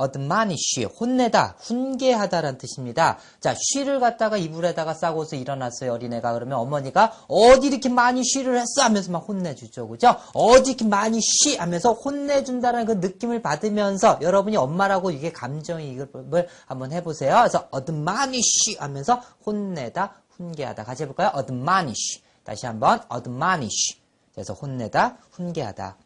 admonish, 혼내다, 훈계하다라는 뜻입니다. 자, 쉬를 갖다가 이불에다가 싸고서 일어났어요, 어린애가. 그러면 어머니가 어디 이렇게 많이 쉬를 했어? 하면서 막 혼내주죠. 그죠? 어디 이렇게 많이 쉬? 하면서 혼내준다는 그 느낌을 받으면서 여러분이 엄마라고 이게 감정이입을 한번 해보세요. 그래서 admonish 하면서 혼내다, 훈계하다. 같이 해볼까요? admonish. 다시 한번 admonish. 그래서 혼내다, 훈계하다.